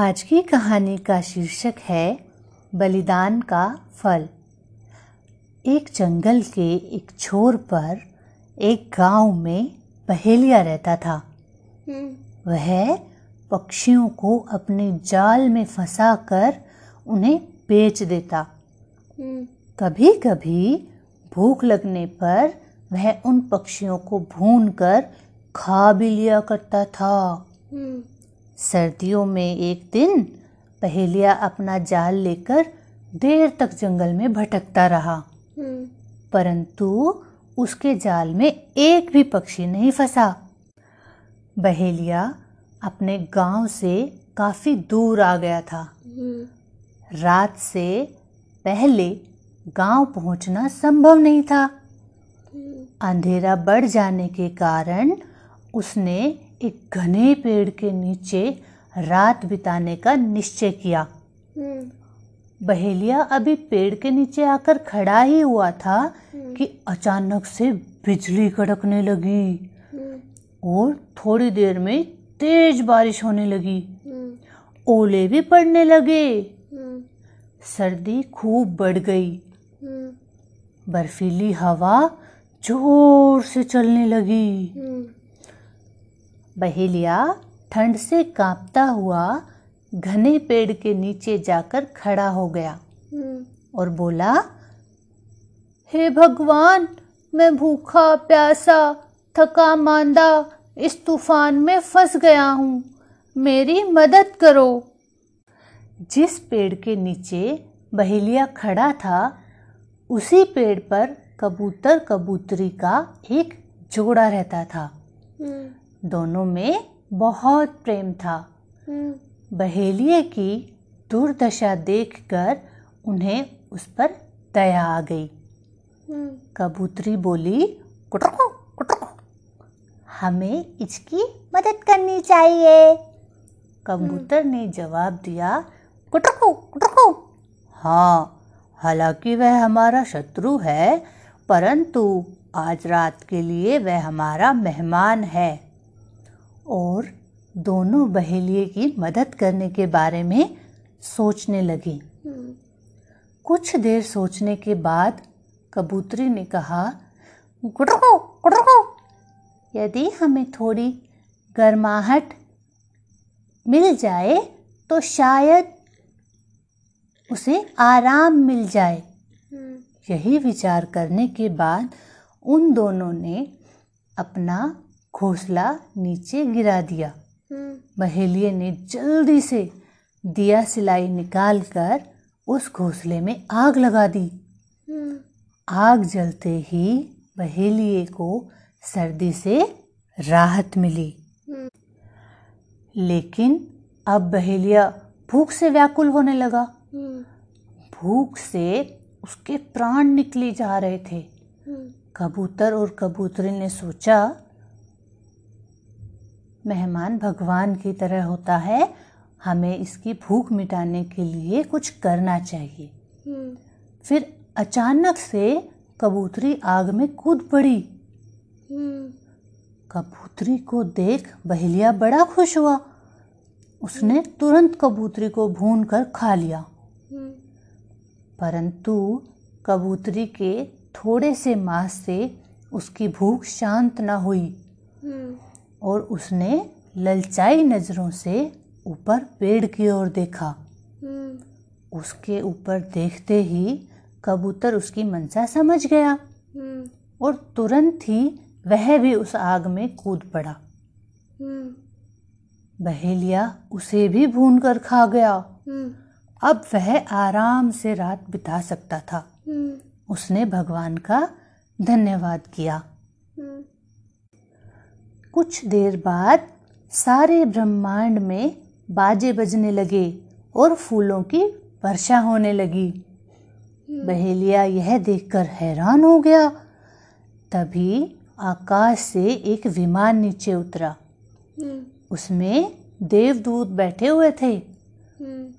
आज की कहानी का शीर्षक है बलिदान का फल। एक जंगल के एक छोर पर एक गाँव में पहेलिया रहता था। हम्म, वह पक्षियों को अपने जाल में फंसाकर उन्हें बेच देता। हम्म, कभी कभी भूख लगने पर वह उन पक्षियों को भूनकर खा भी लिया करता था। हम्म, सर्दियों में एक दिन पहेलिया अपना जाल लेकर देर तक जंगल में भटकता रहा। हम्म, परंतु उसके जाल में एक भी पक्षी नहीं फंसा। बहेलिया अपने गाँव से काफ़ी दूर आ गया था। हम्म, रात से पहले गाँव पहुँचना संभव नहीं था। हम्म, अंधेरा बढ़ जाने के कारण उसने एक घने पेड़ के नीचे रात बिताने का निश्चय किया। हम्म, बहेलिया अभी पेड़ के नीचे आकर खड़ा ही हुआ था हम्म, कि अचानक से बिजली कड़कने लगी हम्म, और थोड़ी देर में तेज बारिश होने लगी। ओले भी पड़ने लगे। सर्दी खूब बढ़ गई। बर्फीली हवा ज़ोर से चलने लगी। बहेलिया ठंड से कांपता हुआ घने पेड़ के नीचे जाकर खड़ा हो गया हम्म, और बोला हे भगवान मैं भूखा प्यासा थका मांदा इस तूफ़ान में फंस गया हूँ। मेरी मदद करो। जिस पेड़ के नीचे बहेलिया खड़ा था उसी पेड़ पर कबूतर कबूतरी का एक जोड़ा रहता था। हम्म, दोनों में बहुत प्रेम था। बहेलिए की दुर्दशा देखकर उन्हें उस पर दया आ गई। कबूतरी बोली, कुटको कुटको, हमें इसकी मदद करनी चाहिए। कबूतर ने जवाब दिया, कुटको कुटको हाँ हालाँकि वह हमारा शत्रु है, परंतु आज रात के लिए वह हमारा मेहमान है। और दोनों बहेलिए की मदद करने के बारे में सोचने लगी। कुछ देर सोचने के बाद कबूतरी ने कहा गुटको गुटको यदि हमें थोड़ी गर्माहट मिल जाए तो शायद उसे आराम मिल जाए। यही विचार करने के बाद उन दोनों ने अपना घोंसला नीचे गिरा दिया। हम्म, बहेलिए ने जल्दी से दिया सिलाई निकाल कर उस घोंसले में आग लगा दी। हम्म, आग जलते ही बहेलिए को सर्दी से राहत मिली। हम्म, लेकिन अब बहेलिया भूख से व्याकुल होने लगा। हम्म, भूख से उसके प्राण निकले जा रहे थे। हम्म, कबूतर और कबूतरी ने सोचा मेहमान भगवान की तरह होता है हमें इसकी भूख मिटाने के लिए कुछ करना चाहिए। हम्म, फिर अचानक से कबूतरी आग में कूद पड़ी। हम्म, कबूतरी को देख बहेलिया बड़ा खुश हुआ। उसने तुरंत कबूतरी को भून कर खा लिया। हम्म, परंतु कबूतरी के थोड़े से मांस से उसकी भूख शांत न हुई। और उसने ललचाई नज़रों से ऊपर पेड़ की ओर देखा। हम्म, उसके ऊपर देखते ही कबूतर उसकी मनसा समझ गया हम्म, और तुरंत ही वह भी उस आग में कूद पड़ा। हम्म, बहेलिया उसे भी भून कर खा गया। अब वह आराम से रात बिता सकता था। उसने भगवान का धन्यवाद किया। कुछ देर बाद सारे ब्रह्मांड में बाजे बजने लगे और फूलों की वर्षा होने लगी। बहेलिया यह देखकर हैरान हो गया। तभी आकाश से एक विमान नीचे उतरा। उसमें देवदूत बैठे हुए थे।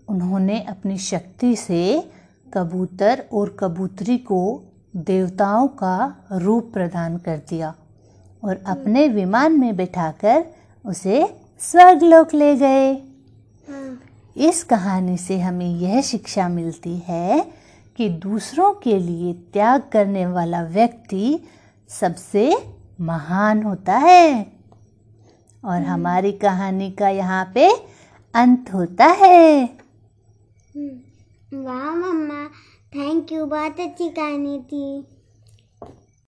उन्होंने अपनी शक्ति से कबूतर और कबूतरी को देवताओं का रूप प्रदान कर दिया। और अपने विमान में बैठाकर उसे स्वर्गलोक ले गए। हम्म, इस कहानी से हमें यह शिक्षा मिलती है कि दूसरों के लिए त्याग करने वाला व्यक्ति सबसे महान होता है। और हमारी कहानी का यहाँ पे अंत होता है। हम्म। वाह मम्मा थैंक यू बहुत अच्छी कहानी थी।